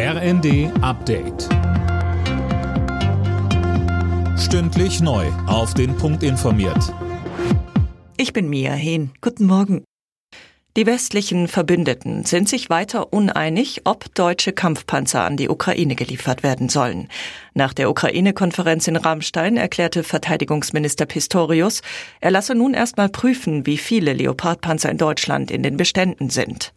RND Update. Stündlich neu. Auf den Punkt informiert. Ich bin Mia Hehn. Guten Morgen. Die westlichen Verbündeten sind sich weiter uneinig, ob deutsche Kampfpanzer an die Ukraine geliefert werden sollen. Nach der Ukraine-Konferenz in Rammstein erklärte Verteidigungsminister Pistorius, er lasse nun erstmal prüfen, wie viele Leopardpanzer in Deutschland in den Beständen sind.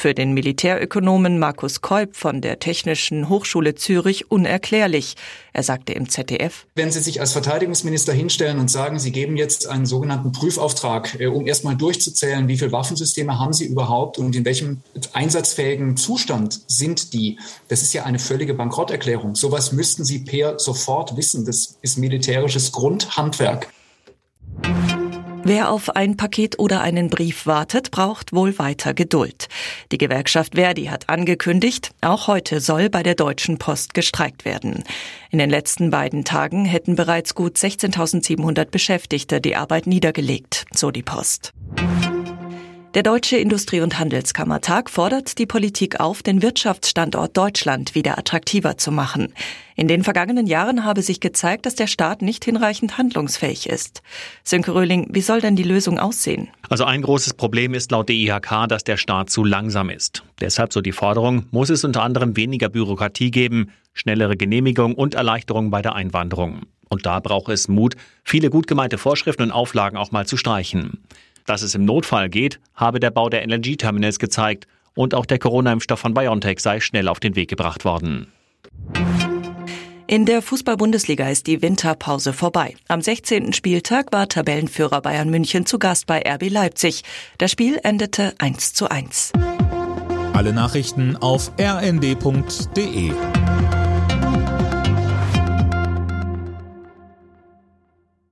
Für den Militärökonomen Markus Kolb von der Technischen Hochschule Zürich unerklärlich. Er sagte im ZDF, Wenn Sie sich als Verteidigungsminister hinstellen und sagen, Sie geben jetzt einen sogenannten Prüfauftrag, äh, um erstmal durchzuzählen, wie viele Waffensysteme haben Sie überhaupt und in welchem einsatzfähigen Zustand sind die, das ist ja eine völlige Bankrotterklärung. Sowas müssten Sie per sofort wissen. Das ist militärisches Grundhandwerk. Wer auf ein Paket oder einen Brief wartet, braucht wohl weiter Geduld. Die Gewerkschaft Verdi hat angekündigt, auch heute soll bei der Deutschen Post gestreikt werden. In den letzten beiden Tagen hätten bereits gut 16.700 Beschäftigte die Arbeit niedergelegt, so die Post. Der Deutsche Industrie- und Handelskammertag fordert die Politik auf, den Wirtschaftsstandort Deutschland wieder attraktiver zu machen. In den vergangenen Jahren habe sich gezeigt, dass der Staat nicht hinreichend handlungsfähig ist. Sönke Röhling, wie soll denn die Lösung aussehen? Also ein großes Problem ist laut DIHK, dass der Staat zu langsam ist. Deshalb so die Forderung, muss es unter anderem weniger Bürokratie geben, schnellere Genehmigung und Erleichterung bei der Einwanderung. Und da braucht es Mut, viele gut gemeinte Vorschriften und Auflagen auch mal zu streichen. Dass es im Notfall geht, habe der Bau der LNG-Terminals gezeigt und auch der Corona-Impfstoff von BioNTech sei schnell auf den Weg gebracht worden. In der Fußball-Bundesliga ist die Winterpause vorbei. Am 16. Spieltag war Tabellenführer Bayern München zu Gast bei RB Leipzig. Das Spiel endete 1 zu 1. Alle Nachrichten auf rnd.de